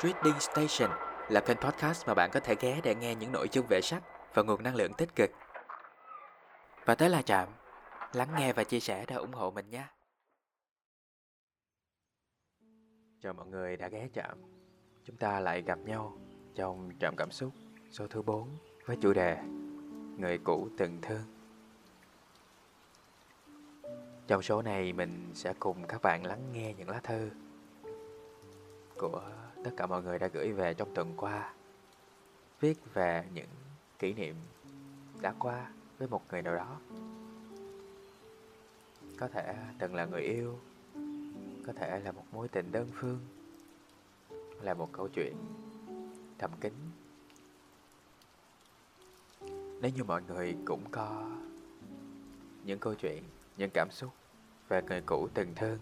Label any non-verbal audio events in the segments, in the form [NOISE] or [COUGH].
Trading Station là kênh podcast mà bạn có thể ghé để nghe những nội dung về sách và nguồn năng lượng tích cực. Và tới là Trạm, lắng nghe và chia sẻ để ủng hộ mình nhé. Chào mọi người đã ghé Trạm. Chúng ta lại gặp nhau trong Trạm Cảm Xúc số thứ 4 với chủ đề Người cũ từng thương. Trong số này mình sẽ cùng các bạn lắng nghe những lá thư của tất cả mọi người đã gửi về trong tuần qua, viết về những kỷ niệm đã qua với một người nào đó. Có thể từng là người yêu, có thể là một mối tình đơn phương, là một câu chuyện thầm kín. Nếu như mọi người cũng có những câu chuyện, những cảm xúc về người cũ từng thương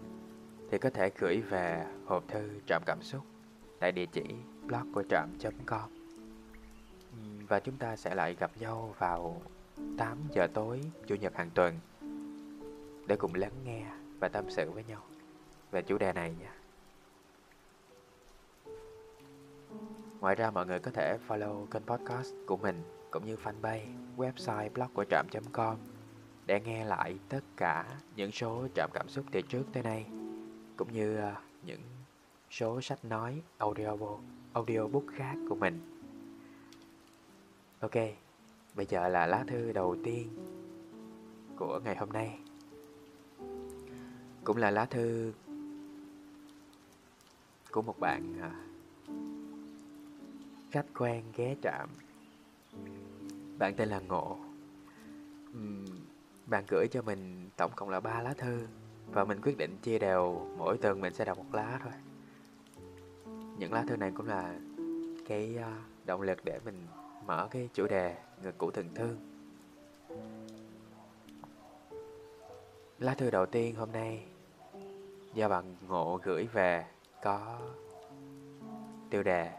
thì có thể gửi về hộp thư trạm cảm xúc tại địa chỉ blog của trạm.com và chúng ta sẽ lại gặp nhau vào 8 giờ tối Chủ nhật hàng tuần để cùng lắng nghe và tâm sự với nhau về chủ đề này nhé. Ngoài ra mọi người có thể follow kênh podcast của mình cũng như fanpage, website blog của trạm.com để nghe lại tất cả những số trạm cảm xúc từ trước tới nay cũng như ờ, những số sách nói audiobook, audiobook khác của mình. Ok, bây giờ là lá thư đầu tiên của ngày hôm nay. Cũng là lá thư của một bạn à, khách quen ghé trạm. Bạn tên là Ngộ. Bạn gửi cho mình tổng cộng là ba lá thư và mình quyết định chia đều mỗi tuần mình sẽ đọc một lá thôi những lá thư này cũng là cái ờ, động lực để mình mở cái chủ đề người cũ từng thương. Lá thư đầu tiên hôm nay do bạn ngộ gửi về có tiêu đề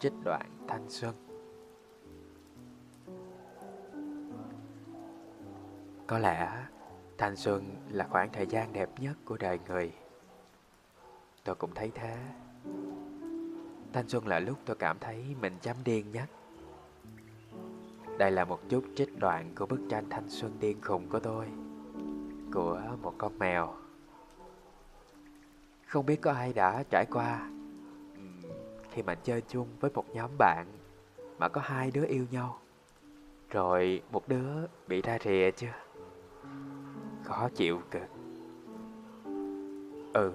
trích đoạn thanh xuân. Có lẽ thanh xuân là khoảng thời gian đẹp nhất của đời người. Tôi cũng thấy thế. Thanh xuân là lúc tôi cảm thấy mình chấm điên nhất. Đây là một chút trích đoạn của bức tranh thanh xuân điên khùng của tôi, của một con mèo. Không biết có ai đã trải qua khi mà chơi chung với một nhóm bạn mà có hai đứa yêu nhau, rồi một đứa bị ra rìa chưa? Khó chịu cực. Ừ,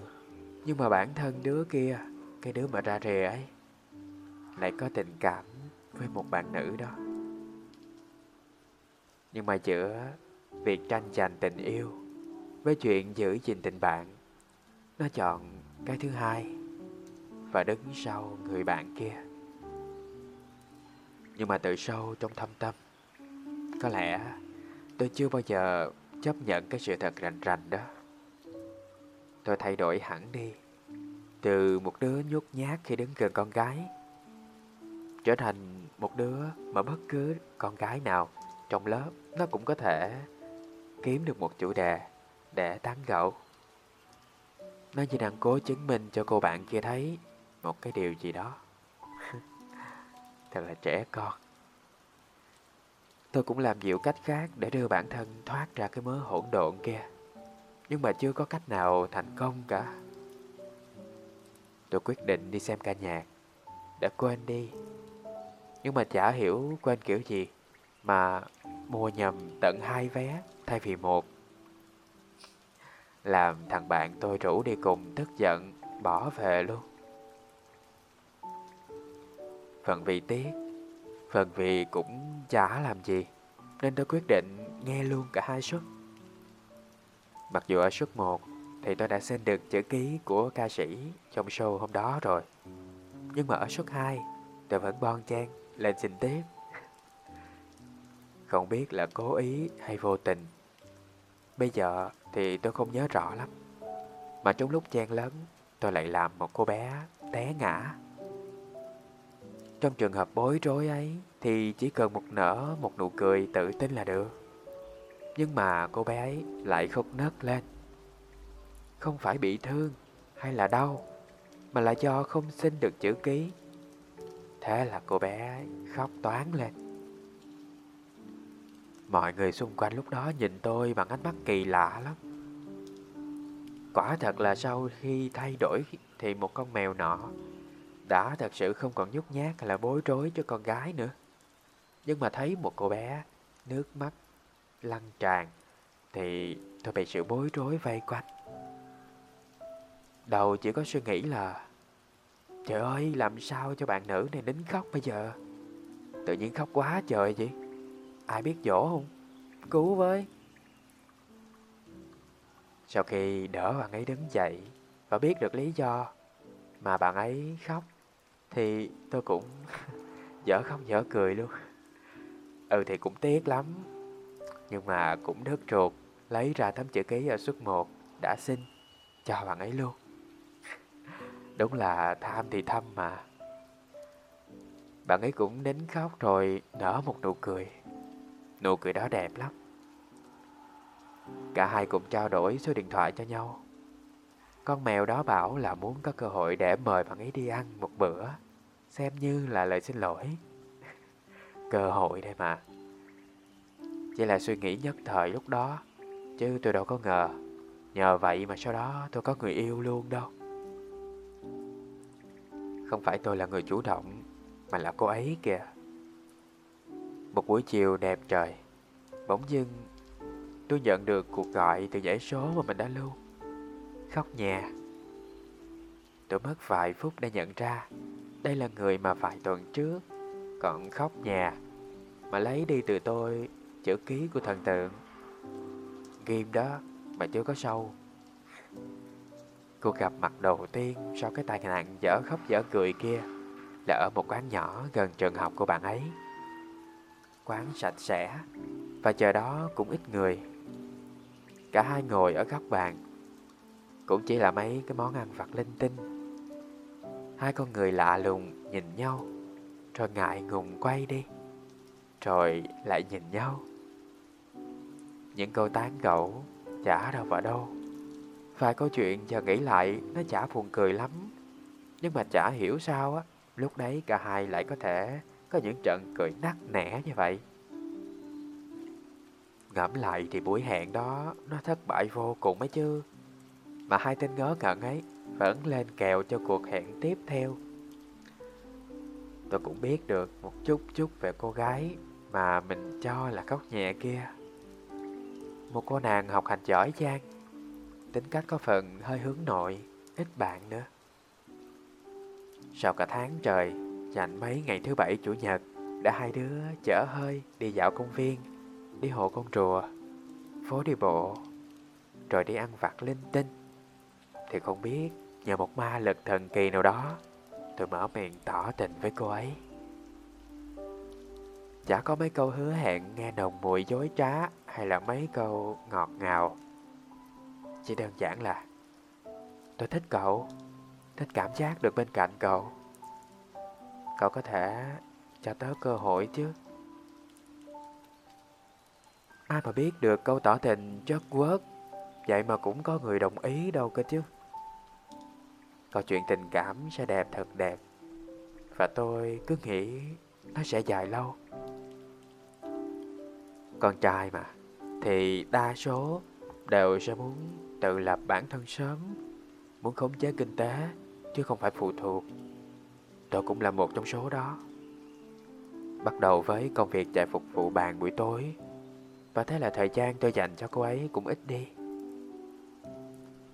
nhưng mà bản thân đứa kia cái đứa mà ra rề ấy lại có tình cảm với một bạn nữ đó. Nhưng mà giữa việc tranh giành tình yêu với chuyện giữ gìn tình bạn, nó chọn cái thứ hai và đứng sau người bạn kia. Nhưng mà từ sâu trong thâm tâm, có lẽ tôi chưa bao giờ chấp nhận cái sự thật rành rành đó. Tôi thay đổi hẳn đi từ một đứa nhút nhát khi đứng gần con gái, trở thành một đứa mà bất cứ con gái nào trong lớp nó cũng có thể kiếm được một chủ đề để tán gẫu. Nó chỉ đang cố chứng minh cho cô bạn kia thấy một cái điều gì đó. [LAUGHS] Thật là trẻ con. Tôi cũng làm nhiều cách khác để đưa bản thân thoát ra cái mớ hỗn độn kia. Nhưng mà chưa có cách nào thành công cả. Tôi quyết định đi xem ca nhạc. Đã quên đi. Nhưng mà chả hiểu quên kiểu gì Mà mua nhầm tận hai vé thay vì một. Làm thằng bạn tôi rủ đi cùng tức giận, Bỏ về luôn. Phần vì tiếc, Phần vì cũng chả làm gì, Nên tôi quyết định nghe luôn cả hai suất. Mặc dù ở suất 1 thì tôi đã xin được chữ ký của ca sĩ trong show hôm đó rồi. Nhưng mà ở suất 2, tôi vẫn bon chen lên xin tiếp. Không biết là cố ý hay vô tình. Bây giờ thì tôi không nhớ rõ lắm. Mà trong lúc chen lớn, tôi lại làm một cô bé té ngã. Trong trường hợp bối rối ấy thì chỉ cần một nở một nụ cười tự tin là được. Nhưng mà cô bé ấy lại khóc nấc lên không phải bị thương hay là đau, mà là do không xin được chữ ký. Thế là cô bé khóc toán lên. Mọi người xung quanh lúc đó nhìn tôi bằng ánh mắt kỳ lạ lắm. Quả thật là sau khi thay đổi thì một con mèo nọ đã thật sự không còn nhút nhát hay là bối rối cho con gái nữa. Nhưng mà thấy một cô bé nước mắt lăn tràn thì tôi bị sự bối rối vây quanh. Đầu chỉ có suy nghĩ là, Trời ơi, làm sao cho bạn nữ này nín khóc bây giờ? Tự nhiên khóc quá trời vậy? Ai biết dỗ không? Cứu với. Sau khi đỡ bạn ấy đứng dậy Và biết được lý do Mà bạn ấy khóc, Thì tôi cũng [LAUGHS] dở khóc dở cười luôn. Ừ thì cũng tiếc lắm, Nhưng mà cũng đứt ruột, Lấy ra tấm chữ ký ở suất 1 Đã xin cho bạn ấy luôn. Đúng là tham thì thâm mà. Bạn ấy cũng đến khóc rồi nở một nụ cười. Nụ cười đó đẹp lắm. Cả hai cùng trao đổi số điện thoại cho nhau. Con mèo đó bảo là muốn có cơ hội để mời bạn ấy đi ăn một bữa, Xem như là lời xin lỗi. [LAUGHS] Cơ hội đây mà. Chỉ là suy nghĩ nhất thời lúc đó, Chứ tôi đâu có ngờ. Nhờ vậy mà sau đó tôi có người yêu luôn đâu. Không phải tôi là người chủ động, Mà là cô ấy kìa. Một buổi chiều đẹp trời, Bỗng dưng Tôi nhận được cuộc gọi từ dãy số mà mình đã lưu. Khóc nhà Tôi mất vài phút để nhận ra Đây là người mà vài tuần trước Còn khóc nhà Mà lấy đi từ tôi chữ ký của thần tượng. Ghim đó mà chưa có sâu. Cuộc gặp mặt đầu tiên sau cái tai nạn dở khóc dở cười kia Là ở một quán nhỏ gần trường học của bạn ấy. Quán sạch sẽ Và chờ đó cũng ít người. Cả hai ngồi ở góc bàn. Cũng chỉ là mấy cái món ăn vặt linh tinh. Hai con người lạ lùng nhìn nhau, Rồi ngại ngùng quay đi, Rồi lại nhìn nhau. Những câu tán gẫu, chả đâu vào đâu. Vài câu chuyện giờ nghĩ lại, nó chả buồn cười lắm. Nhưng mà chả hiểu sao á, Lúc đấy cả hai lại có thể có những trận cười nắc nẻ như vậy. Ngẫm lại thì buổi hẹn đó, nó thất bại vô cùng ấy chứ. Mà hai tên ngớ ngẩn ấy vẫn lên kèo cho cuộc hẹn tiếp theo. Tôi cũng biết được một chút chút về cô gái mà mình cho là khóc nhẹ kia. Một cô nàng học hành giỏi giang Tính cách có phần hơi hướng nội, ít bạn nữa Sau cả tháng trời, dành mấy ngày thứ bảy chủ nhật Đã hai đứa chở hơi đi dạo công viên đi hộ con rùa, phố đi bộ, rồi đi ăn vặt linh tinh. Thì không biết nhờ một ma lực thần kỳ nào đó, tôi mở miệng tỏ tình với cô ấy. Chả có mấy câu hứa hẹn nghe nồng mùi dối trá hay là mấy câu ngọt ngào. Chỉ đơn giản là tôi thích cậu, thích cảm giác được bên cạnh cậu. Cậu có thể cho tớ cơ hội chứ. Ai mà biết được câu tỏ tình chất quớt Vậy mà cũng có người đồng ý đâu cơ chứ Câu chuyện tình cảm sẽ đẹp thật đẹp Và tôi cứ nghĩ nó sẽ dài lâu Con trai mà Thì đa số đều sẽ muốn tự lập bản thân sớm, Muốn khống chế kinh tế, Chứ không phải phụ thuộc. Tôi cũng là một trong số đó. Bắt đầu với công việc chạy phục vụ bàn buổi tối, và thế là thời gian tôi dành cho cô ấy cũng ít đi.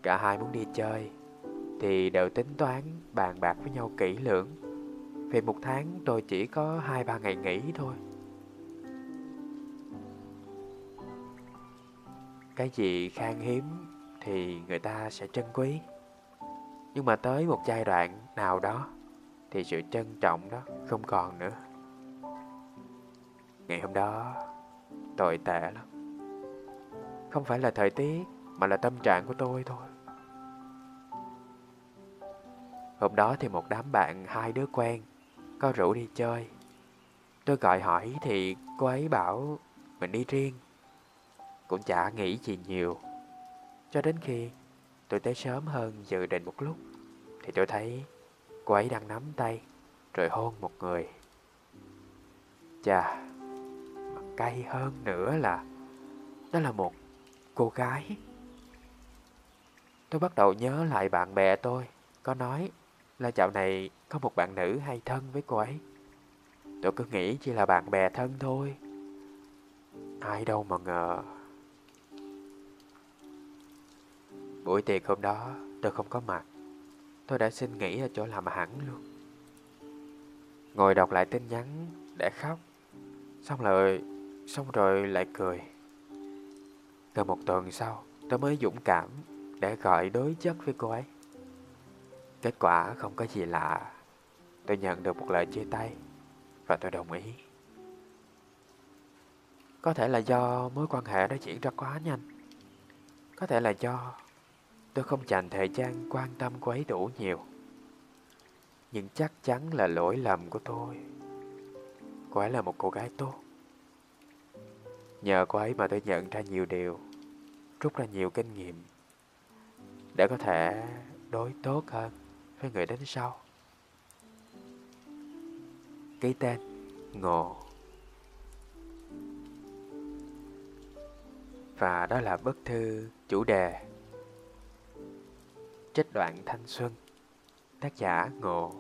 Cả hai muốn đi chơi, Thì đều tính toán bàn bạc với nhau kỹ lưỡng. Vì một tháng tôi chỉ có 2-3 ngày nghỉ thôi. Cái gì khan hiếm thì người ta sẽ trân quý. Nhưng mà tới một giai đoạn nào đó Thì sự trân trọng đó không còn nữa. Ngày hôm đó, Tồi tệ lắm. Không phải là thời tiết, Mà là tâm trạng của tôi thôi. Hôm đó thì một đám bạn, Hai đứa quen, Có rủ đi chơi. Tôi gọi hỏi thì cô ấy bảo Mình đi riêng. Cũng chả nghĩ gì nhiều. Cho đến khi tôi tới sớm hơn dự định một lúc Thì tôi thấy cô ấy đang nắm tay rồi hôn một người. Chà, mà cay hơn nữa là đó là một cô gái. Tôi bắt đầu nhớ lại bạn bè tôi có nói là dạo này có một bạn nữ hay thân với cô ấy. Tôi cứ nghĩ chỉ là bạn bè thân thôi. Ai đâu mà ngờ. Buổi tiệc hôm đó tôi không có mặt. Tôi đã xin nghỉ ở chỗ làm hẳn luôn. Ngồi đọc lại tin nhắn để khóc. Xong rồi, xong rồi lại cười. Gần một tuần sau, tôi mới dũng cảm để gọi đối chất với cô ấy. Kết quả không có gì lạ. Tôi nhận được một lời chia tay và tôi đồng ý. Có thể là do mối quan hệ đó diễn ra quá nhanh. Có thể là do tôi không dành thời gian quan tâm cô ấy đủ nhiều. Nhưng chắc chắn là lỗi lầm của tôi. Cô ấy là một cô gái tốt. Nhờ cô ấy mà tôi nhận ra nhiều điều, rút ra nhiều kinh nghiệm để có thể đối tốt hơn với người đến sau. Ký tên Ngộ Và đó là bức thư chủ đề Trích đoạn thanh xuân Tác giả Ngộ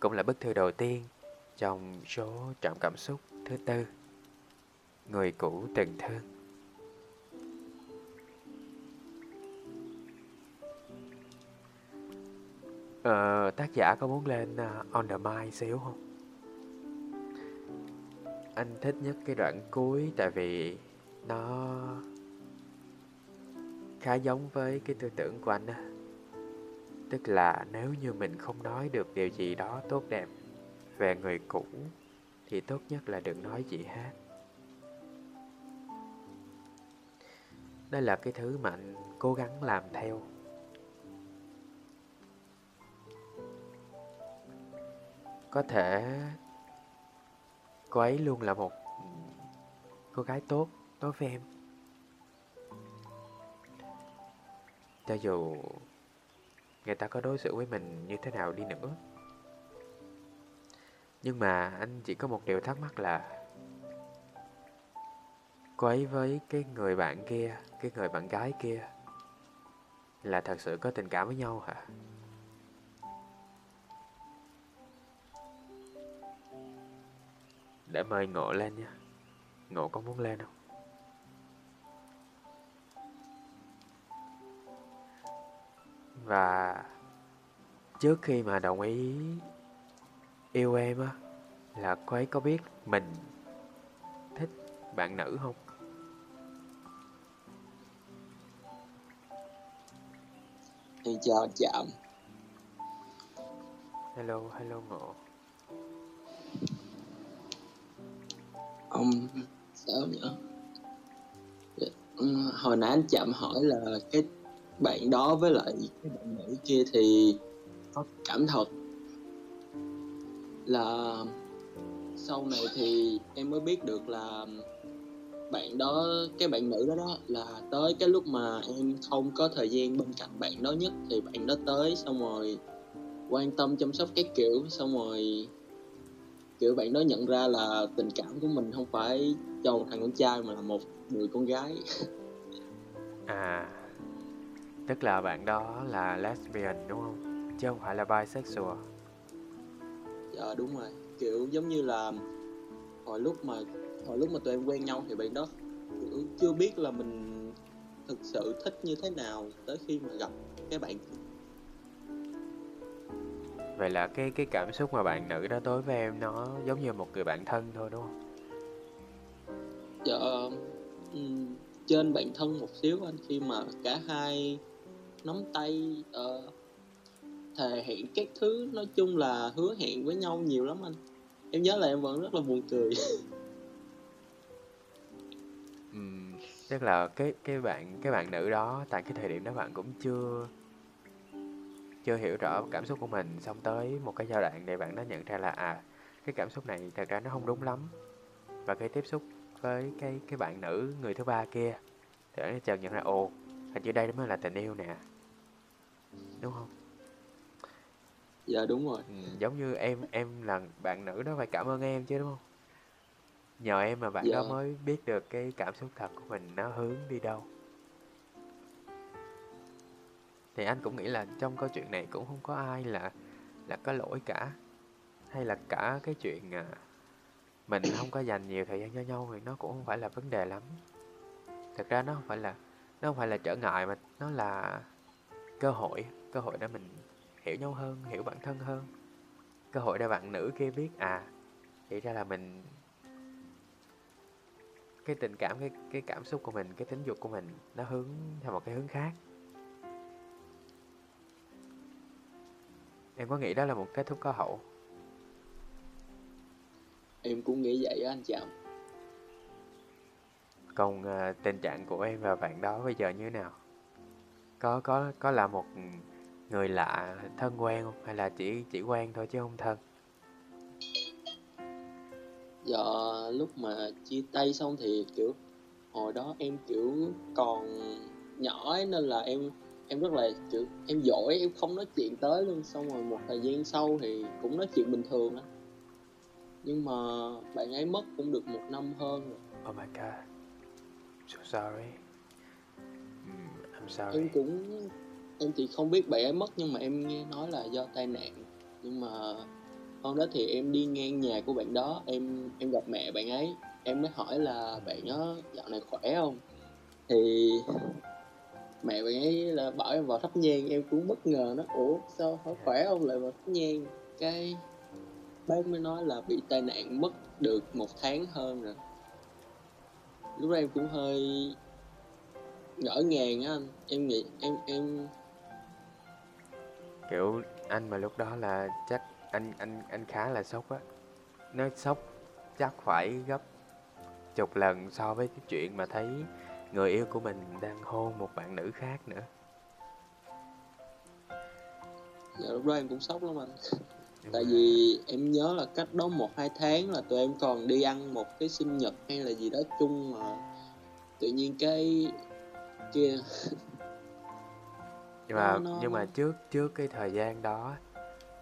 Cũng là bức thư đầu tiên trong số trọng cảm xúc thứ tư Người cũ từng thương Ờ, tác giả có muốn lên ờ, on the mic xíu không? Anh thích nhất cái đoạn cuối tại vì nó khá giống với cái tư tưởng của anh á. Tức là nếu như mình không nói được điều gì đó tốt đẹp về người cũ, thì tốt nhất là đừng nói gì hết. Đây là cái thứ mà anh cố gắng làm theo có thể cô ấy luôn là một cô gái tốt đối với em cho dù người ta có đối xử với mình như thế nào đi nữa. Nhưng mà anh chỉ có một điều thắc mắc là, cô ấy với cái người bạn kia, cái người bạn gái kia là thật sự có tình cảm với nhau hả? Để mời Ngộ lên nha. Ngộ có muốn lên không? Và trước khi mà đồng ý yêu em á Là cô ấy có biết mình thích bạn nữ không? Thì chào chạm Hello, hello Ngộ. Ông sao nhỉ ừ, hồi nãy anh chậm hỏi là cái bạn đó với lại cái bạn nữ kia thì có cảm thật là sau này thì em mới biết được là bạn đó, cái bạn nữ đó đó là tới cái lúc mà em không có thời gian bên cạnh bạn đó nhất thì bạn đó tới xong rồi quan tâm chăm sóc cái kiểu, xong rồi kiểu bạn đó nhận ra là tình cảm của mình không phải cho một thằng con trai mà là một người con gái. À tức là bạn đó là lesbian đúng không? Chứ không phải là bisexual. Dạ đúng rồi. Kiểu giống như là hồi lúc mà hồi lúc mà tụi em quen nhau thì bạn đó kiểu chưa biết là mình thực sự thích như thế nào tới khi mà gặp cái bạn Vậy là cái cái cảm xúc mà bạn nữ đó đối với em nó giống như một người bạn thân thôi đúng không? Dạ um, trên bạn thân một xíu anh khi mà cả hai nắm tay ờ, uh, thề hẹn các thứ nói chung là hứa hẹn với nhau nhiều lắm anh. Em nhớ là em vẫn rất là buồn cười. [LAUGHS] Tức là cái cái bạn cái bạn nữ đó tại cái thời điểm đó bạn cũng chưa chưa hiểu rõ cảm xúc của mình xong tới một cái giai đoạn để bạn đã nhận ra là à cái cảm xúc này thật ra nó không đúng lắm. Và khi tiếp xúc với cái cái bạn nữ người thứ ba kia thì bạn chợt nhận ra ồ hình như đây mới là tình yêu nè đúng không? Dạ đúng rồi. Ừ, giống như em em là bạn nữ đó phải cảm ơn em chứ đúng không? Nhờ em mà bạn đó dạ. mới biết được cái cảm xúc thật của mình nó hướng đi đâu. Thì anh cũng nghĩ là trong câu chuyện này cũng không có ai là là có lỗi cả. Hay là cả cái chuyện à, mình không có dành nhiều thời gian cho nhau thì nó cũng không phải là vấn đề lắm. Thật ra nó không phải là nó không phải là trở ngại mà nó là cơ hội cơ hội để mình hiểu nhau hơn hiểu bản thân hơn. Cơ hội để bạn nữ kia biết à thì ra là mình cái tình cảm cái cái cảm xúc của mình cái tính dục của mình nó hướng theo một cái hướng khác. Em có nghĩ đó là một kết thúc có hậu? Em cũng nghĩ vậy á anh chạm còn à, tình trạng của em và bạn đó bây giờ như thế nào? Có có có là một người lạ thân quen không? Hay là chỉ chỉ quen thôi chứ không thân? Giờ lúc mà chia tay xong thì kiểu hồi đó em kiểu còn nhỏ ấy, nên là em em rất là kiểu em giỏi em không nói chuyện tới luôn. Xong rồi một thời gian sau thì cũng nói chuyện bình thường á. Nhưng mà bạn ấy mất cũng được một năm hơn rồi. Oh my god. So sorry. Mm, I'm em sorry cũng em thì không biết bạn ấy mất nhưng mà em nghe nói là do tai nạn. Nhưng mà hôm đó thì em đi ngang nhà của bạn đó, em em gặp mẹ bạn ấy. Em mới hỏi là bạn đó dạo này khỏe không? Thì mẹ bạn ấy là bảo em vào thắp nhang, em cũng bất ngờ nó ủa, sao hỏi khỏe không? Lại vào thắp nhang. Cái bác mới nói là bị tai nạn mất được một tháng hơn rồi. Lúc đó em cũng hơi ngỡ ngàng á anh. Em nghĩ, em em kiểu anh mà lúc đó là chắc anh anh anh khá là sốc á. Nó sốc chắc phải gấp chục lần so với cái chuyện mà thấy người yêu của mình đang hôn một bạn nữ khác nữa. Dạ, lúc đó em cũng sốc lắm anh. Nhưng tại mà vì em nhớ là cách đó một hai tháng là tụi em còn đi ăn một cái sinh nhật hay là gì đó chung mà tự nhiên cái kia nhưng mà nó nó nhưng mà trước trước cái thời gian đó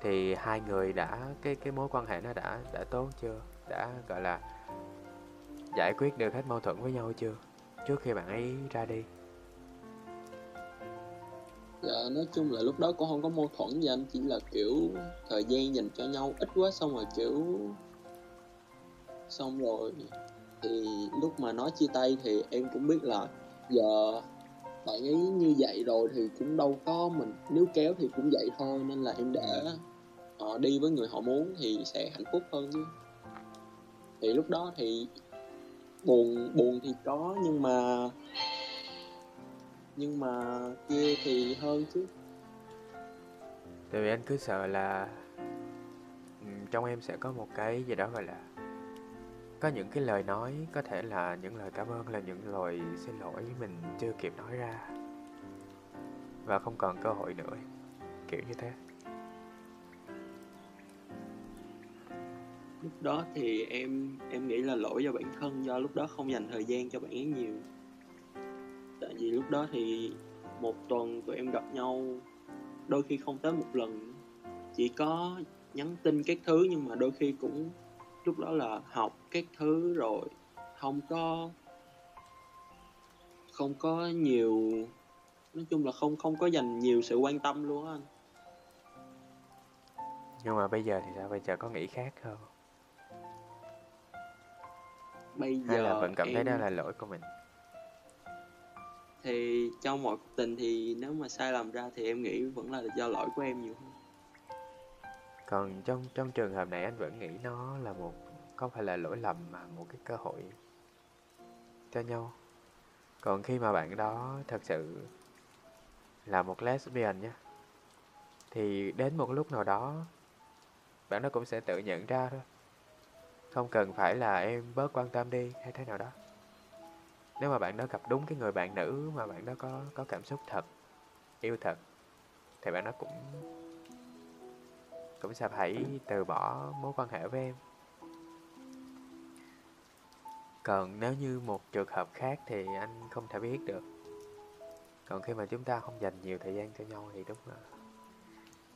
thì hai người đã cái cái mối quan hệ nó đã đã tốt chưa? Đã gọi là giải quyết được hết mâu thuẫn với nhau chưa? Trước khi bạn ấy ra đi. Dạ nói chung là lúc đó cũng không có mâu thuẫn gì anh chỉ là kiểu thời gian dành cho nhau ít quá xong rồi kiểu xong rồi. Thì lúc mà nói chia tay thì em cũng biết là giờ bạn ấy như vậy rồi thì cũng đâu có mình, nếu kéo thì cũng vậy thôi, nên là em để họ đi với người họ muốn thì sẽ hạnh phúc hơn chứ. Thì lúc đó thì buồn buồn thì có, nhưng mà nhưng mà kia thì hơn chứ. Tại vì anh cứ sợ là ừ, trong em sẽ có một cái gì đó gọi là có những cái lời nói, có thể là những lời cảm ơn, là những lời xin lỗi mình chưa kịp nói ra. Và không còn cơ hội nữa, kiểu như thế. Lúc đó thì em em nghĩ là lỗi do bản thân, do lúc đó không dành thời gian cho bạn ấy nhiều. Tại vì lúc đó thì một tuần tụi em gặp nhau, đôi khi không tới một lần. Chỉ có nhắn tin các thứ nhưng mà đôi khi cũng lúc đó là học các thứ rồi không có không có nhiều nói chung là không không có dành nhiều sự quan tâm luôn á anh. Nhưng mà bây giờ thì sao? Bây giờ có nghĩ khác không? Bây hay là giờ vẫn cảm thấy đó em là lỗi của mình? Thì trong mọi tình thì nếu mà sai lầm ra thì em nghĩ vẫn là do lỗi của em nhiều hơn còn trong trong trường hợp này anh vẫn nghĩ nó là một không phải là lỗi lầm mà một cái cơ hội cho nhau? Còn khi mà bạn đó thật sự là một lesbian nhé, thì đến một lúc nào đó bạn đó cũng sẽ tự nhận ra thôi. Không cần phải là em bớt quan tâm đi hay thế nào đó. Nếu mà bạn đó gặp đúng cái người bạn nữ mà bạn đó có có cảm xúc thật, yêu thật, thì bạn đó cũng cũng sẽ phải từ bỏ mối quan hệ với em. Còn nếu như một trường hợp khác thì anh không thể biết được. Còn khi mà chúng ta không dành nhiều thời gian cho nhau thì đúng là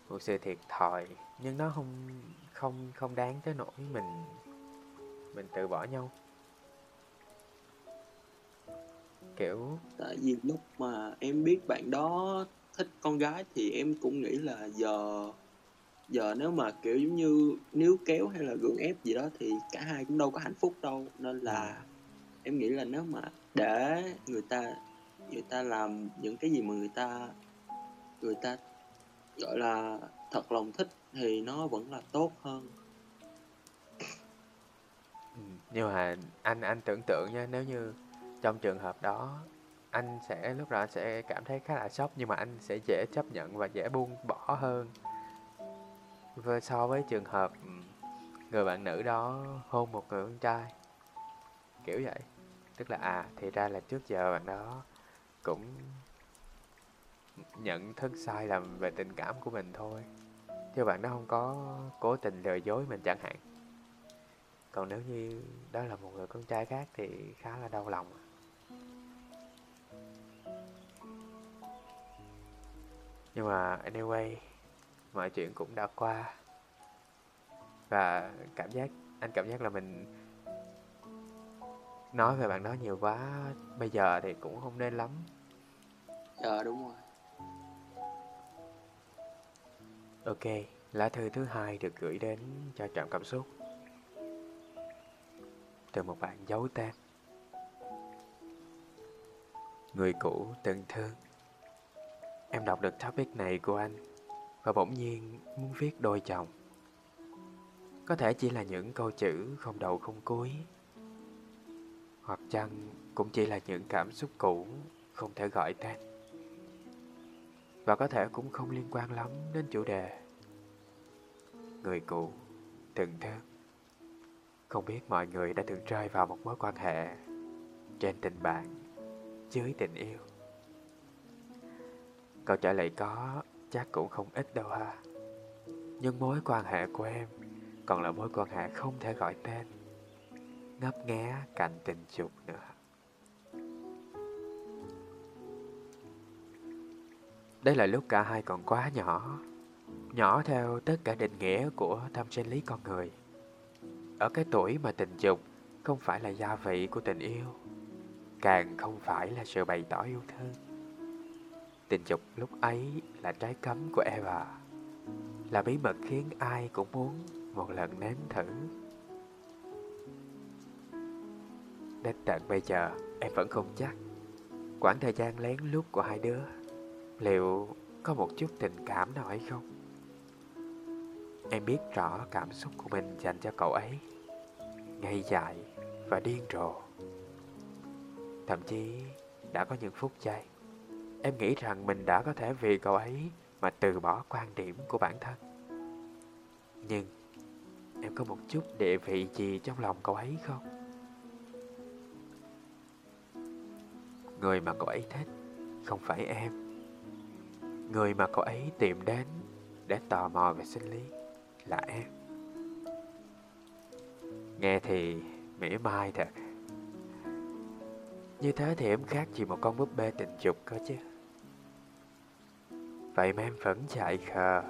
một sự thiệt thòi. Nhưng nó không không không đáng tới nỗi mình mình từ bỏ nhau. Kiểu tại vì lúc mà em biết bạn đó thích con gái thì em cũng nghĩ là giờ giờ nếu mà kiểu giống như níu kéo hay là gượng ép gì đó thì cả hai cũng đâu có hạnh phúc đâu. Nên là em nghĩ là nếu mà để người ta người ta làm những cái gì mà người ta người ta gọi là thật lòng thích thì nó vẫn là tốt hơn. Ừ, nhưng mà anh anh tưởng tượng nha nếu như trong trường hợp đó anh sẽ lúc đó anh sẽ cảm thấy khá là sốc nhưng mà anh sẽ dễ chấp nhận và dễ buông bỏ hơn và so với trường hợp người bạn nữ đó hôn một người con trai, kiểu vậy. Tức là à thì ra là trước giờ bạn đó cũng nhận thức sai lầm về tình cảm của mình thôi. Chứ bạn đó không có cố tình lừa dối mình chẳng hạn. Còn nếu như đó là một người con trai khác thì khá là đau lòng. Nhưng mà anyway mọi chuyện cũng đã qua. Và cảm giác anh cảm giác là mình nói về bạn đó nhiều quá bây giờ thì cũng không nên lắm. Dạ đúng rồi. Ok lá thư thứ hai được gửi đến cho trạm cảm xúc. Từ một bạn giấu tên. Người cũ từng thương. Em đọc được topic này của anh và bỗng nhiên muốn viết đôi chồng. Có thể chỉ là những câu chữ không đầu không cuối. Hoặc chăng cũng chỉ là những cảm xúc cũ không thể gọi tên. Và có thể cũng không liên quan lắm đến chủ đề. Người cũ từng thương không biết mọi người đã từng rơi vào một mối quan hệ trên tình bạn, dưới tình yêu. Câu trả lời có chắc cũng không ít đâu ha. Nhưng mối quan hệ của em còn là mối quan hệ không thể gọi tên. Ngấp nghé cạnh tình dục nữa. Đây là lúc cả hai còn quá nhỏ. Nhỏ theo tất cả định nghĩa của tâm sinh lý con người. Ở cái tuổi mà tình dục không phải là gia vị của tình yêu, càng không phải là sự bày tỏ yêu thương tình dục lúc ấy là trái cấm của eva à. là bí mật khiến ai cũng muốn một lần nếm thử. Đến tận bây giờ, em vẫn không chắc. Quãng thời gian lén lút của hai đứa, liệu có một chút tình cảm nào hay không? Em biết rõ cảm xúc của mình dành cho cậu ấy, ngây dại và điên rồ. Thậm chí đã có những phút giây em nghĩ rằng mình đã có thể vì cậu ấy mà từ bỏ quan điểm của bản thân. Nhưng em có một chút địa vị gì trong lòng cậu ấy không? Người mà cậu ấy thích không phải em. Người mà cậu ấy tìm đến để tò mò về sinh lý là em. Nghe thì mỉa mai thật. Như thế thì em khác gì một con búp bê tình dục cơ chứ? Vậy mà em vẫn chạy khờ,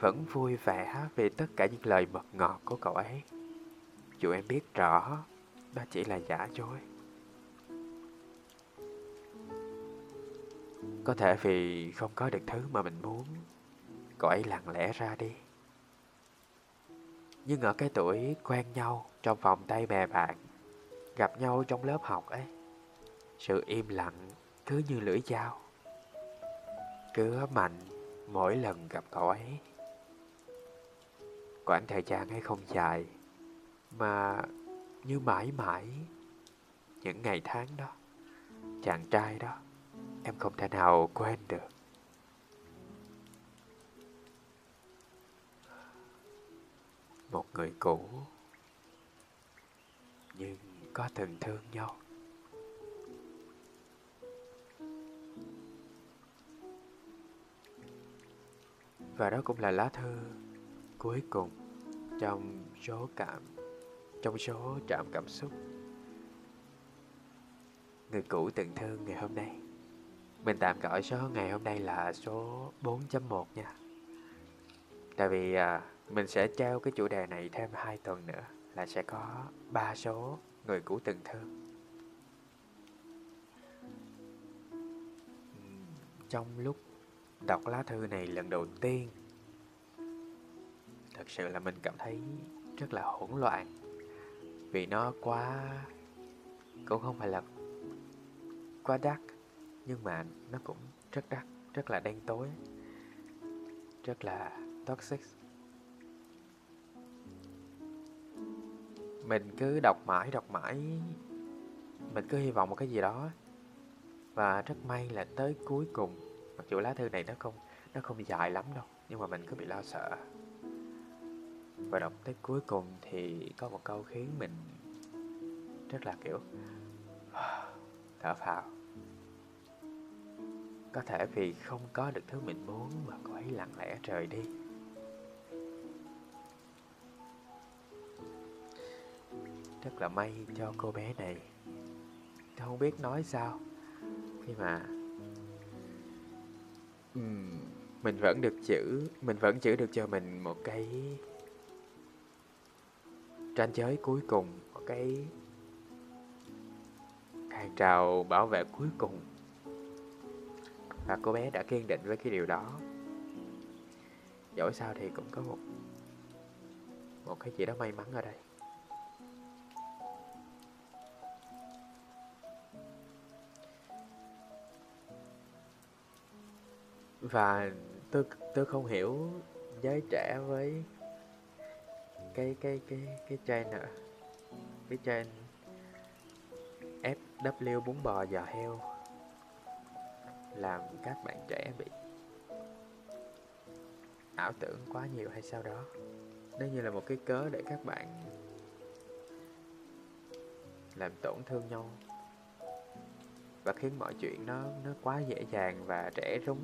vẫn vui vẻ vì tất cả những lời mật ngọt của cậu ấy. Dù em biết rõ, đó chỉ là giả dối. Có thể vì không có được thứ mà mình muốn, cậu ấy lặng lẽ ra đi. Nhưng ở cái tuổi quen nhau trong vòng tay bè bạn, gặp nhau trong lớp học ấy, sự im lặng cứ như lưỡi dao cứ mạnh mỗi lần gặp cậu ấy quãng thời gian ấy không dài, mà như mãi mãi, những ngày tháng đó, chàng trai đó, em không thể nào quên được. Một người cũ, nhưng có từng thương nhau. Và đó cũng là lá thư cuối cùng trong số cảm trong số trạm cảm xúc người cũ từng thương ngày hôm nay mình tạm gọi số ngày hôm nay là số 4.1 nha Tại vì à, mình sẽ treo cái chủ đề này thêm 2 tuần nữa là sẽ có ba số người cũ từng thương. Trong lúc đọc lá thư này lần đầu tiên. Thật sự là mình cảm thấy rất là hỗn loạn, Vì nó quá, Cũng không phải là quá đắt, Nhưng mà nó cũng rất đắt, Rất là đen tối, Rất là toxic. Mình cứ đọc mãi đọc mãi, Mình cứ hy vọng một cái gì đó. Và rất may là tới cuối cùng Mặc dù lá thư này nó không Nó không dài lắm đâu, Nhưng mà mình cứ bị lo sợ. Và đọc tới cuối cùng thì có một câu khiến mình Rất là, kiểu, [SIGHS] Thở phào. Có thể vì không có được thứ mình muốn Mà cô ấy lặng lẽ rời đi. Rất là may cho cô bé này. Tôi không biết nói sao, Khi mà mình vẫn được giữ, mình vẫn giữ được cho mình một cái ranh giới cuối cùng, một cái hàng rào bảo vệ cuối cùng. Và cô bé đã kiên định với cái điều đó. Dẫu sao thì cũng có một một cái gì đó may mắn ở đây. Và tôi tôi không hiểu giới trẻ với cái cái cái cái trend nữa cái trend FW bún bò giò heo làm các bạn trẻ bị ảo tưởng quá nhiều hay sao đó. Nó như là một cái cớ để các bạn làm tổn thương nhau và khiến mọi chuyện nó nó quá dễ dàng và trẻ rúng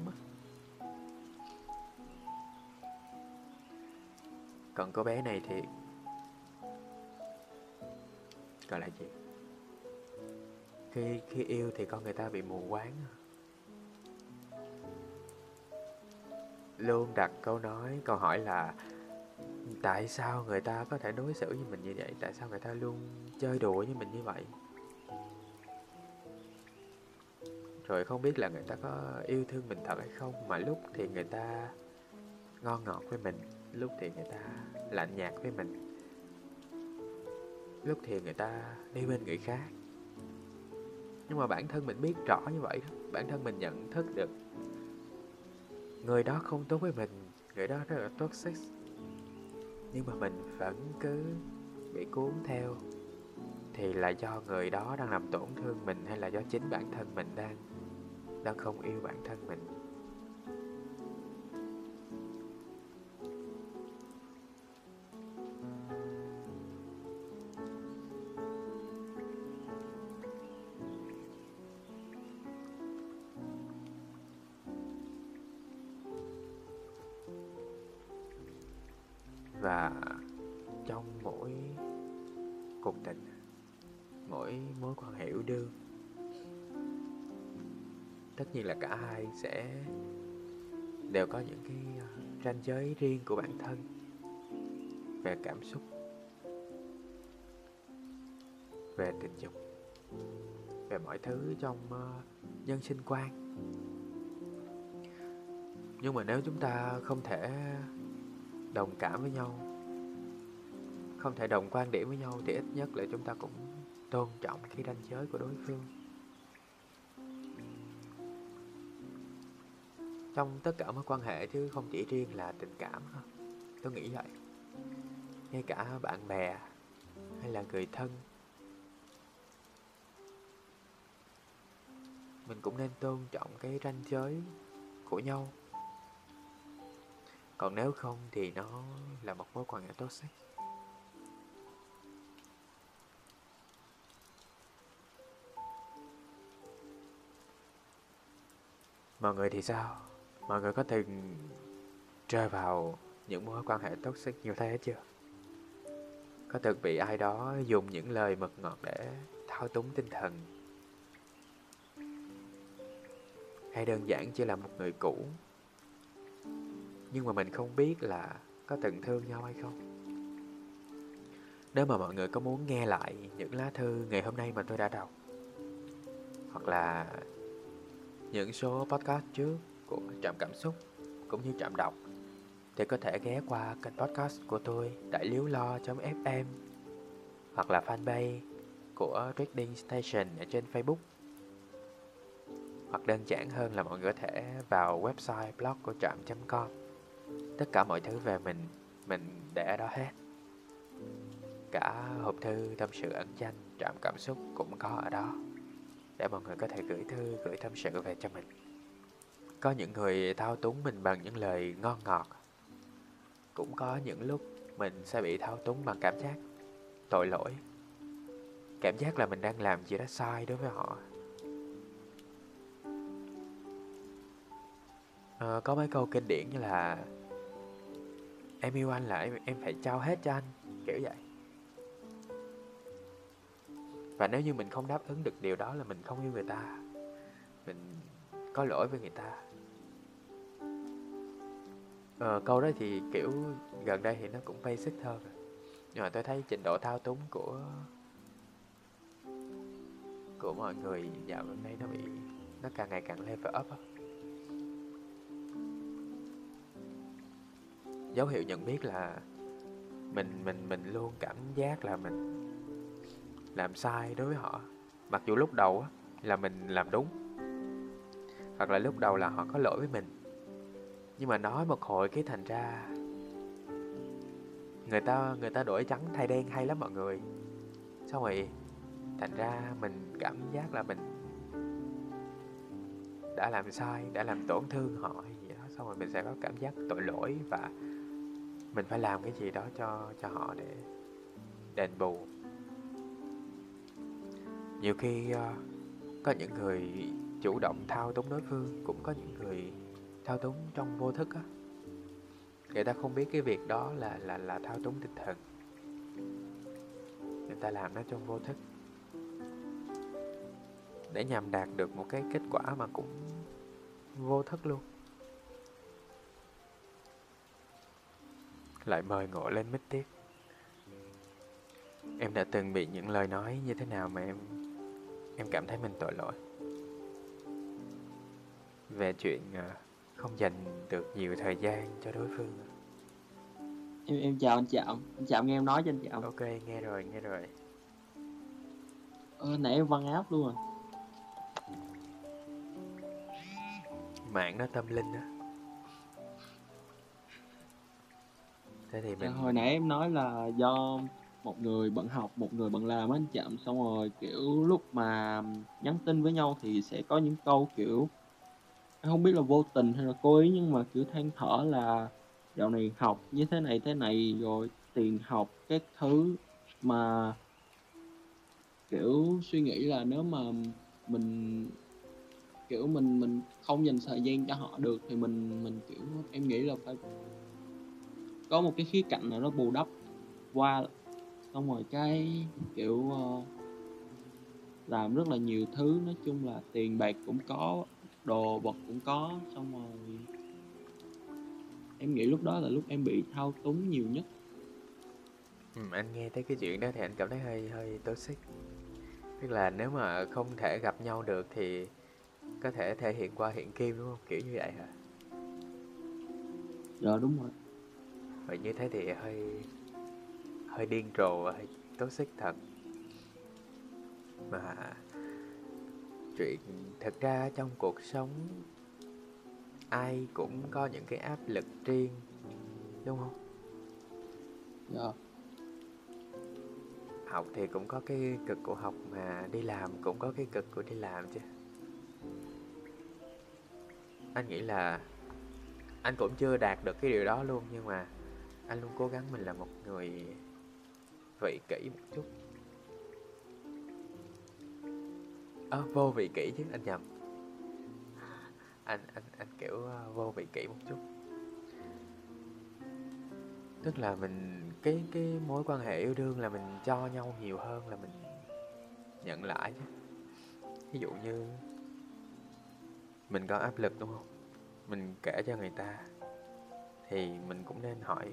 Còn cô bé này thì Gọi là gì? Khi, khi yêu thì con người ta bị mù quáng à. Luôn đặt câu nói Câu hỏi là Tại sao người ta có thể đối xử với mình như vậy? Tại sao người ta luôn chơi đùa với mình như vậy? Rồi không biết là người ta có yêu thương mình thật hay không Mà lúc thì người ta ngon ngọt với mình. Lúc thì người ta lạnh nhạt với mình. Lúc thì người ta đi bên người khác. Nhưng mà bản thân mình biết rõ như vậy đó. Bản thân mình nhận thức được. Người đó không tốt với mình, người đó rất là toxic. Nhưng mà mình vẫn cứ bị cuốn theo. Thì là do người đó đang làm tổn thương mình hay là do chính bản thân mình đang đang không yêu bản thân mình? Sẽ đều có những cái ờ, ranh giới riêng của bản thân về cảm xúc, về tình dục, về mọi thứ trong ờ, nhân sinh quan. Nhưng mà nếu chúng ta không thể đồng cảm với nhau, không thể đồng quan điểm với nhau thì ít nhất là chúng ta cũng tôn trọng cái ranh giới của đối phương. Trong tất cả mối quan hệ, chứ không chỉ riêng là tình cảm tôi nghĩ vậy. Ngay cả bạn bè hay là người thân. Mình cũng nên tôn trọng cái ranh giới của nhau. Còn nếu không thì nó là một mối quan hệ toxic. Mọi người thì sao? Mọi người có từng rơi vào những mối quan hệ toxic như thế chưa? Có từng bị ai đó dùng những lời mật ngọt để thao túng tinh thần? Hay đơn giản chỉ là một người cũ, nhưng mà mình không biết là có từng thương nhau hay không? Nếu mà mọi người có muốn nghe lại những lá thư ngày hôm nay mà tôi đã đọc, hoặc là những số podcast trước của Trạm Cảm Xúc cũng như Trạm Đọc thì có thể ghé qua kênh podcast của tôi, đại liếu lo.fm hoặc là fanpage của Trading Station ở trên Facebook. Hoặc đơn giản hơn là mọi người có thể vào website blog của trạm.com tất cả mọi thứ về mình mình để ở đó hết. Cả hộp thư, tâm sự, ẩn danh, trạm cảm xúc cũng có ở đó, để mọi người có thể gửi thư, gửi tâm sự về cho mình có những người thao túng mình bằng những lời ngon ngọt. Cũng có những lúc mình sẽ bị thao túng bằng cảm giác tội lỗi. Cảm giác là mình đang làm gì đó sai đối với họ. À, có mấy câu kinh điển như là em yêu anh là em, em phải trao hết cho anh kiểu vậy. Và nếu như mình không đáp ứng được điều đó là mình không yêu người ta mình có lỗi với người ta ờ, câu đó thì kiểu gần đây thì nó cũng basic hơn nhưng mà tôi thấy trình độ thao túng của của mọi người dạo gần đây nó bị nó càng ngày càng level up á. Dấu hiệu nhận biết là mình mình mình luôn cảm giác là mình làm sai đối với họ. Mặc dù lúc đầu á là mình làm đúng hoặc là lúc đầu là họ có lỗi với mình nhưng mà nói một hồi cái thành ra người ta người ta đổi trắng thay đen hay lắm mọi người. Xong rồi thành ra mình cảm giác là mình đã làm sai, đã làm tổn thương họ gì đó. Xong rồi mình sẽ có cảm giác tội lỗi và mình phải làm cái gì đó cho cho họ để đền bù. Nhiều khi ờ, có những người chủ động thao túng đối phương, cũng có những người thao túng trong vô thức á. Người ta không biết cái việc đó là là là thao túng tinh thần. Người ta làm nó trong vô thức. Để nhằm đạt được một cái kết quả mà cũng vô thức luôn. Lại mời ngộ lên mít tiếp em đã từng bị những lời nói như thế nào mà em em cảm thấy mình tội lỗi? Về chuyện uh, không dành được nhiều thời gian cho đối phương. Em em chào anh chạm anh chạm nghe em nói cho anh chạm ok nghe rồi nghe rồi. Ờ, nãy em văn áp luôn à? Mạng nó tâm linh á. Thế thì mình hồi nãy em nói là do một người bận học một người bận làm anh chậm xong rồi kiểu lúc mà nhắn tin với nhau thì sẽ có những câu kiểu không biết là vô tình hay là cố ý nhưng mà kiểu than thở là dạo này học như thế này thế này rồi tiền học các thứ mà kiểu suy nghĩ là nếu mà mình kiểu mình mình không dành thời gian cho họ được thì mình mình kiểu em nghĩ là phải có một cái khía cạnh nào đó bù đắp qua xong rồi cái kiểu uh, làm rất là nhiều thứ. Nói chung là tiền bạc cũng có đồ vật cũng có xong rồi em nghĩ lúc đó là lúc em bị thao túng nhiều nhất. Ừ, anh nghe thấy cái chuyện đó thì anh cảm thấy hơi hơi toxic. Tức là nếu mà không thể gặp nhau được thì có thể thể hiện qua hiện kim đúng không? Kiểu như vậy hả? Dạ đúng rồi. Vậy như thế thì hơi hơi điên rồ hơi toxic thật. Mà chuyện thật ra trong cuộc sống ai cũng có những cái áp lực riêng đúng không? Dạ. Học thì cũng có cái cực của học mà đi làm cũng có cái cực của đi làm chứ. Anh nghĩ là anh cũng chưa đạt được cái điều đó luôn nhưng mà anh luôn cố gắng mình là một người vị kỷ một chút à, vô vị kỷ chứ anh nhầm. Anh anh anh kiểu uh, vô vị kỷ một chút. Tức là mình cái cái mối quan hệ yêu đương là mình cho nhau nhiều hơn là mình nhận lại chứ. Ví dụ như mình có áp lực đúng không? Mình kể cho người ta thì mình cũng nên hỏi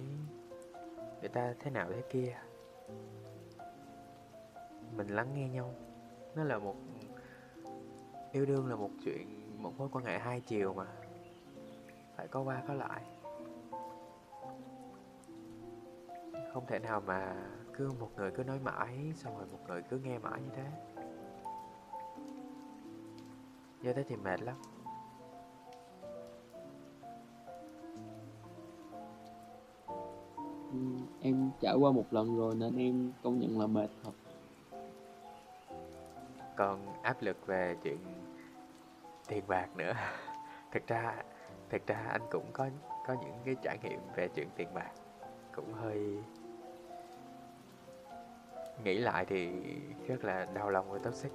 người ta thế nào thế kia. Mình lắng nghe nhau. Nó là một yêu đương là một chuyện, một mối quan hệ hai chiều mà. Phải có qua có lại. Không thể nào mà cứ một người cứ nói mãi, xong rồi một người cứ nghe mãi như thế. Như thế thì mệt lắm. Ừ, em trải qua một lần rồi nên em công nhận là mệt thật còn áp lực về chuyện tiền bạc nữa. [LAUGHS] Thực ra thực ra anh cũng có có những cái trải nghiệm về chuyện tiền bạc. Cũng hơi nghĩ lại thì rất là đau lòng và toxic.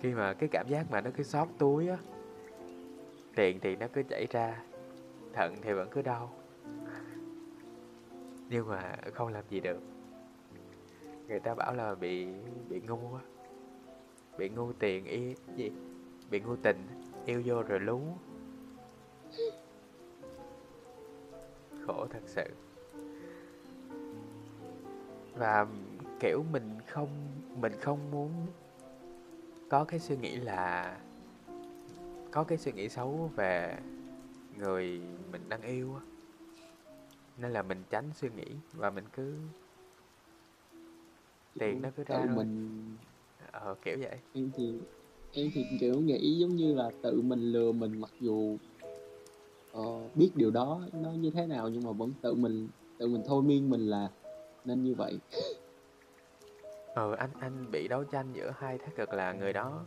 Khi mà cái cảm giác mà nó cứ xót túi á, tiền thì nó cứ chảy ra, thận thì vẫn cứ đau. [LAUGHS] Nhưng mà không làm gì được người ta bảo là bị bị ngu á. Bị ngu tiền y, gì? Bị ngu tình, yêu vô rồi lú. Khổ thật sự. Và, kiểu, mình không mình không muốn có cái suy nghĩ là, có cái suy nghĩ xấu về người mình đang yêu nên là mình tránh suy nghĩ và mình cứ tiền nó cứ ra tự mình ờ kiểu vậy. em thì em thì kiểu nghĩ giống như là tự mình lừa mình mặc dù ờ, biết điều đó nó như thế nào nhưng mà vẫn tự mình tự mình thôi miên mình là nên như vậy. Ờ anh anh bị đấu tranh giữa hai thái cực là người đó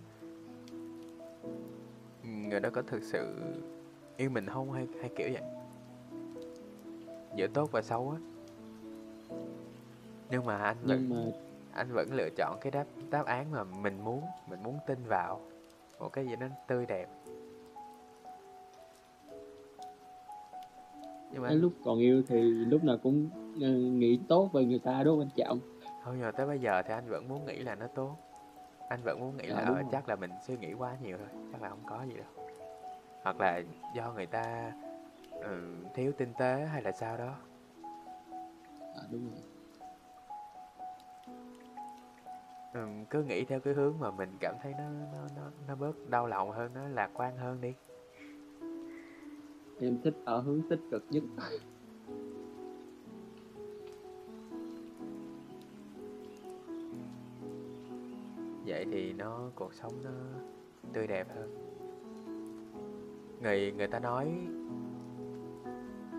người đó có thực sự yêu mình không hay hay kiểu vậy? Giữa tốt và xấu á. Nhưng mà anh vẫn nhưng mà anh vẫn lựa chọn cái đáp đáp án mà mình muốn mình muốn tin vào. Một cái gì đó tươi đẹp. Nhưng mà cái lúc còn yêu thì lúc nào cũng ờ, nghĩ tốt về người ta đúng không anh Trọng? Thôi mà tới bây giờ thì anh vẫn muốn nghĩ là nó tốt. Anh vẫn muốn nghĩ Dạ, là ờ, rồi. chắc là mình suy nghĩ quá nhiều thôi chắc là không có gì đâu. Hoặc là do người ta ừ, thiếu tinh tế hay là sao đó. À, đúng rồi ừ, cứ nghĩ theo cái hướng mà mình cảm thấy nó nó nó nó bớt đau lòng hơn nó lạc quan hơn đi. Em thích ở hướng tích cực nhất. Vậy thì nó cuộc sống nó tươi đẹp hơn. Người người ta nói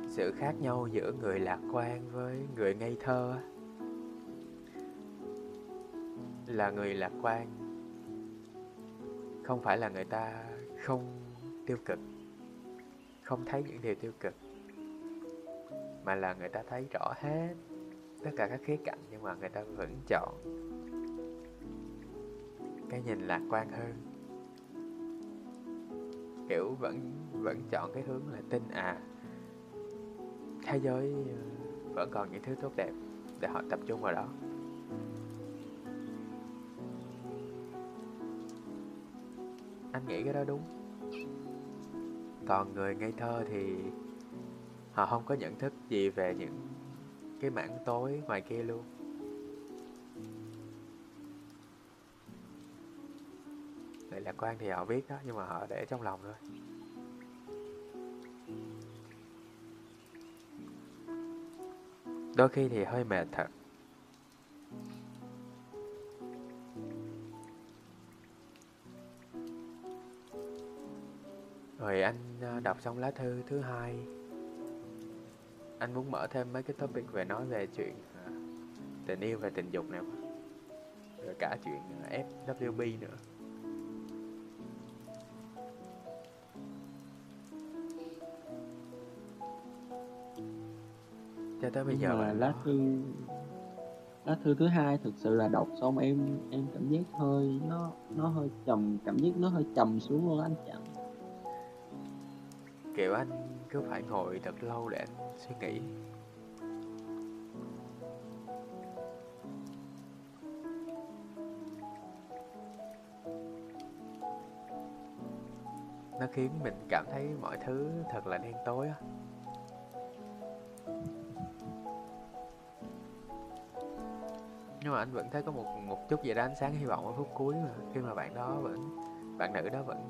sự khác nhau giữa người lạc quan với người ngây thơ á, là người lạc quan. Không phải là người ta không tiêu cực, không thấy những điều tiêu cực, mà là người ta thấy rõ hết tất cả các khía cạnh nhưng mà người ta vẫn chọn cái nhìn lạc quan hơn. Kiểu vẫn vẫn chọn cái hướng là tin à thế giới ờ, vẫn còn những thứ tốt đẹp để họ tập trung vào đó. Anh nghĩ cái đó đúng. Còn người ngây thơ thì họ không có nhận thức gì về những cái mảng tối ngoài kia luôn. Người lạc quan thì họ biết đó, nhưng mà họ để trong lòng thôi. Đôi khi thì hơi mệt thật. Rồi anh à, đọc xong lá thư thứ hai. Anh muốn mở thêm mấy cái topic về nói về chuyện à, tình yêu và tình dục này rồi cả chuyện à, FWB nữa. Cho tới bây Nhưng giờ mà lá thư lá thư thứ hai thực sự là đọc xong em em cảm giác hơi nó nó hơi trầm cảm giác nó hơi trầm xuống luôn anh Trọng kiểu anh cứ phải ngồi thật lâu để anh suy nghĩ. Nó khiến mình cảm thấy mọi thứ thật là đen tối á. Nhưng mà anh vẫn thấy có một một chút gì đó ánh sáng hy vọng ở phút cuối mà, khi mà bạn đó vẫn, bạn nữ đó vẫn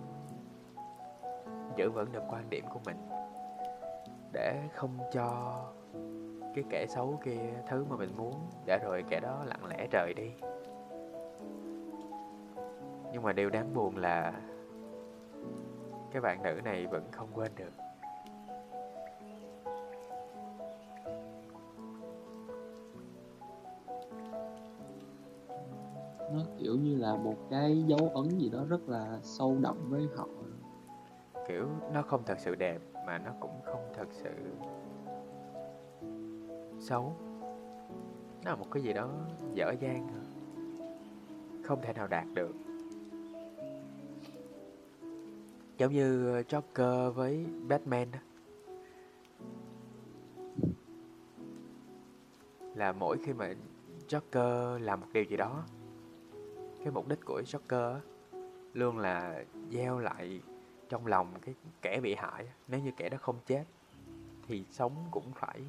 giữ vững được quan điểm của mình. Để không cho cái kẻ xấu kia thứ mà mình muốn, để rồi kẻ đó lặng lẽ rời đi. Nhưng mà điều đáng buồn là cái bạn nữ này vẫn không quên được. Nó kiểu như là một cái dấu ấn gì đó rất là sâu đậm với họ kiểu, nó không thật sự đẹp mà nó cũng không thật sự xấu. Nó là một cái gì đó dở dang không thể nào đạt được. Giống như ờ, Joker với Batman đó. là mỗi khi mà Joker làm một điều gì đó, cái mục đích của Joker luôn là gieo lại trong lòng cái kẻ bị hại nếu như kẻ đó không chết, thì sống cũng phải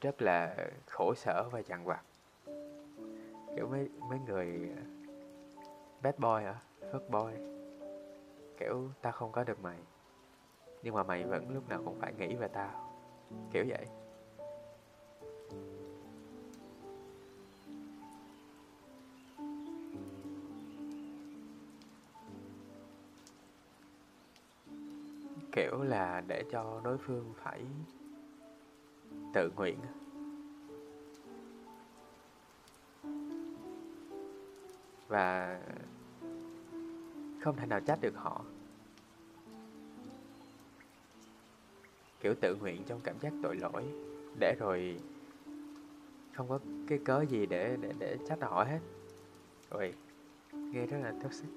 rất là khổ sở và chằn vặt. Kiểu mấy mấy người ờ, bad boy hả? Fuck boy. Kiểu ta không có được mày, nhưng mà mày vẫn lúc nào cũng phải nghĩ về tao. Kiểu vậy. Là để cho đối phương phải tự nguyện và không thể nào trách được họ. Kiểu tự nguyện trong cảm giác tội lỗi, để rồi không có cái cớ gì để để để trách họ hết. Rồi nghe rất là toxic.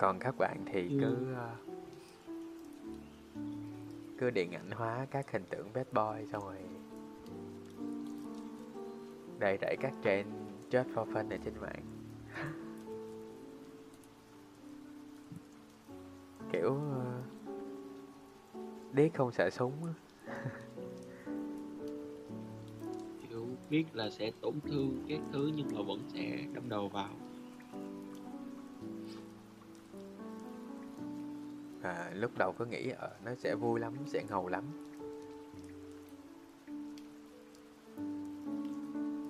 Còn các bạn thì cứ ờ, cứ điện ảnh hóa các hình tượng bad boy xong rồi đầy đẩy các trend just for fun ở trên mạng. [LAUGHS] Kiểu ờ, điếc không sợ súng kiểu biết là sẽ tổn thương các thứ nhưng mà vẫn sẽ đâm đầu vào à, lúc đầu cứ nghĩ ờ, nó sẽ vui lắm sẽ ngầu lắm.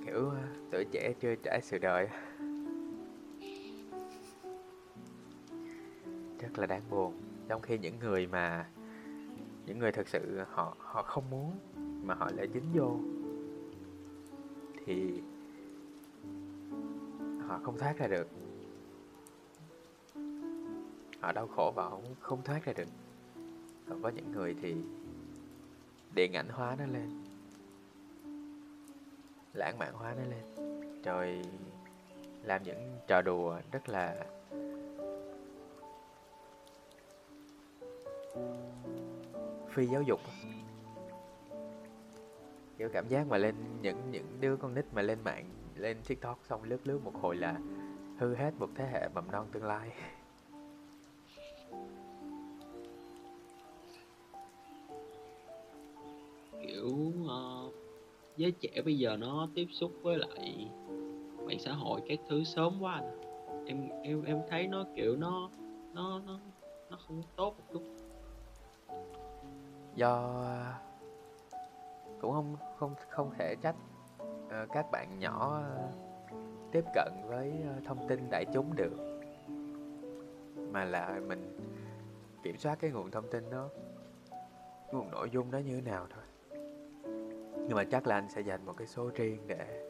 Kiểu ờ, tuổi trẻ chưa trải sự đời. Rất là đáng buồn. Trong khi những người mà những người thực sự họ họ không muốn mà họ lại dính vô thì họ không thoát ra được họ đau khổ và họ không thoát ra được. Còn có những người thì điện ảnh hóa nó lên, lãng mạn hóa nó lên, rồi làm những trò đùa rất là phi giáo dục. Kiểu cảm giác mà lên những những đứa con nít mà lên mạng, lên tiktok xong lướt lướt một hồi là hư hết một thế hệ mầm non tương lai. [LAUGHS] kiểu uh, giới trẻ bây giờ nó tiếp xúc với lại mạng xã hội các thứ sớm quá anh em em em thấy nó kiểu nó nó nó nó không tốt một chút. Do ờ, cũng không không không thể trách uh, các bạn nhỏ uh, tiếp cận với uh, thông tin đại chúng được. Mà là mình kiểm soát cái nguồn thông tin đó nguồn nội dung đó như thế nào thôi nhưng mà chắc là anh sẽ dành một cái số riêng để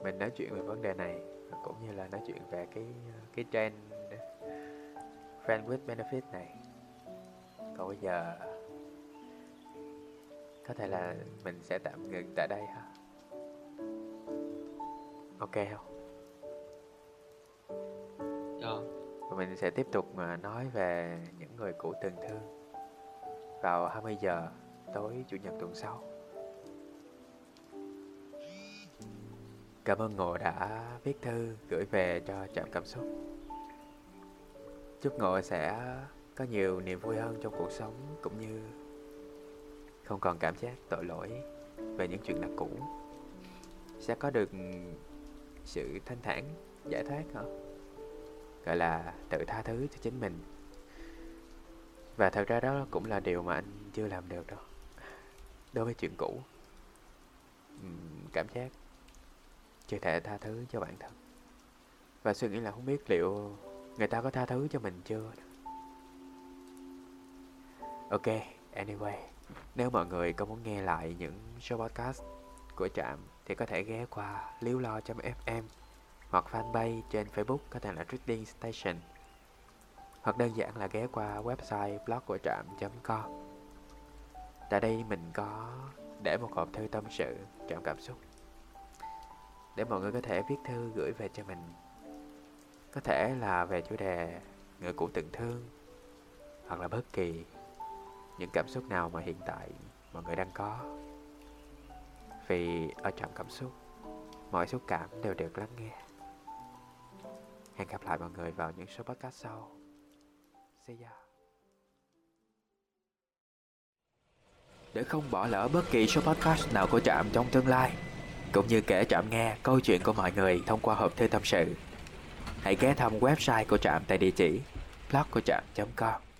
mình nói chuyện về vấn đề này cũng như là nói chuyện về cái cái trend friend with benefit này. Còn bây giờ có thể là mình sẽ tạm ngừng tại đây ha. Ok không? Cho và mình sẽ tiếp tục mà nói về những người cũ từng thương vào 20 giờ tối chủ nhật tuần sau. Cảm ơn Ngộ đã viết thư gửi về cho trạm cảm xúc. Chúc Ngộ sẽ có nhiều niềm vui hơn trong cuộc sống cũng như không còn cảm giác tội lỗi về những chuyện đã cũ. Sẽ có được sự thanh thản, giải thoát hả? Gọi là tự tha thứ cho chính mình. Và thật ra đó cũng là điều mà anh chưa làm được đâu. Đối với chuyện cũ. Cảm giác chưa thể tha thứ cho bản thân. Và suy nghĩ là không biết liệu người ta có tha thứ cho mình chưa. Ok, anyway, nếu mọi người có muốn nghe lại những show podcast của trạm thì có thể ghé qua liếu lo fm hoặc fanpage trên facebook có thể là reading station. Hoặc đơn giản là ghé qua website blog của trạm com tại đây mình có để một hộp thư tâm sự, trạm cảm xúc để mọi người có thể viết thư gửi về cho mình. Có thể là về chủ đề người cũ từng thương, hoặc là bất kỳ những cảm xúc nào mà hiện tại mọi người đang có. Vì ở trong cảm xúc, mọi xúc cảm đều được lắng nghe. Hẹn gặp lại mọi người vào những số podcast sau. See ya. Để không bỏ lỡ bất kỳ số podcast nào của trạm trong tương lai cũng như kể Trạm nghe câu chuyện của mọi người thông qua hộp thư tâm sự. Hãy ghé thăm website của Trạm tại địa chỉ blog của trạm.com